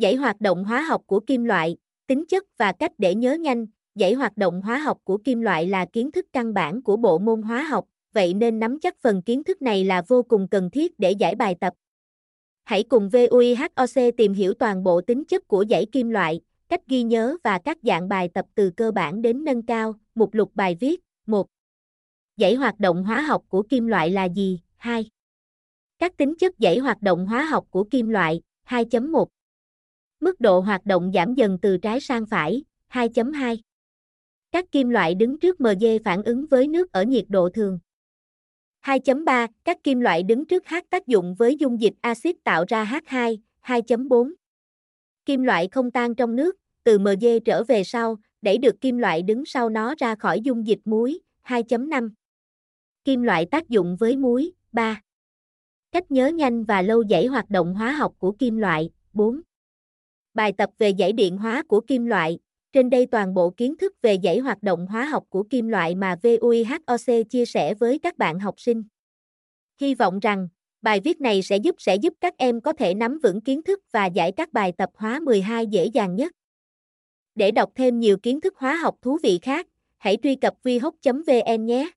Dãy hoạt động hóa học của kim loại, tính chất và cách để nhớ nhanh. Dãy hoạt động hóa học của kim loại là kiến thức căn bản của bộ môn hóa học, vậy nên nắm chắc phần kiến thức này là vô cùng cần thiết để giải bài tập. Hãy cùng VUIHOC tìm hiểu toàn bộ tính chất của dãy kim loại, cách ghi nhớ và các dạng bài tập từ cơ bản đến nâng cao. Mục lục bài viết 1. Dãy hoạt động hóa học của kim loại là gì? 2. Các tính chất dãy hoạt động hóa học của kim loại 2.1 Mức độ hoạt động giảm dần từ trái sang phải 2.2 Các kim loại đứng trước MG phản ứng với nước ở nhiệt độ thường. 2.3 Các kim loại đứng trước H tác dụng với dung dịch axit tạo ra H2 2.4 Kim loại không tan trong nước, từ MG trở về sau, đẩy được kim loại đứng sau nó ra khỏi dung dịch muối 2.5 Kim loại tác dụng với muối 3 Cách nhớ nhanh và lâu dãy hoạt động hóa học của kim loại 4 Bài tập về dãy điện hóa của kim loại trên đây toàn bộ kiến thức về dãy hoạt động hóa học của kim loại mà VUIHOC chia sẻ với các bạn học sinh. Hy vọng rằng, bài viết này sẽ giúp sẽ giúp các em có thể nắm vững kiến thức và giải các bài tập hóa 12 dễ dàng nhất. Để đọc thêm nhiều kiến thức hóa học thú vị khác, hãy truy cập vihoc.vn nhé.